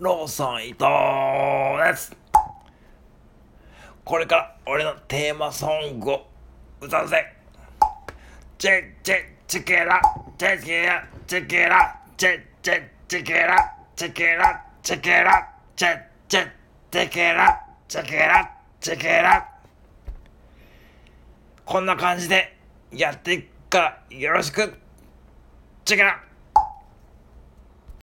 ローソン伊藤です。これから俺のテーマソングを歌うぜ。チェチェチケラチェケラチェケラチェチェチケラチェケラチェケラチェチェチケラチェケラチェケラ。こんな感じでやっていくからよろしく。チェケラ。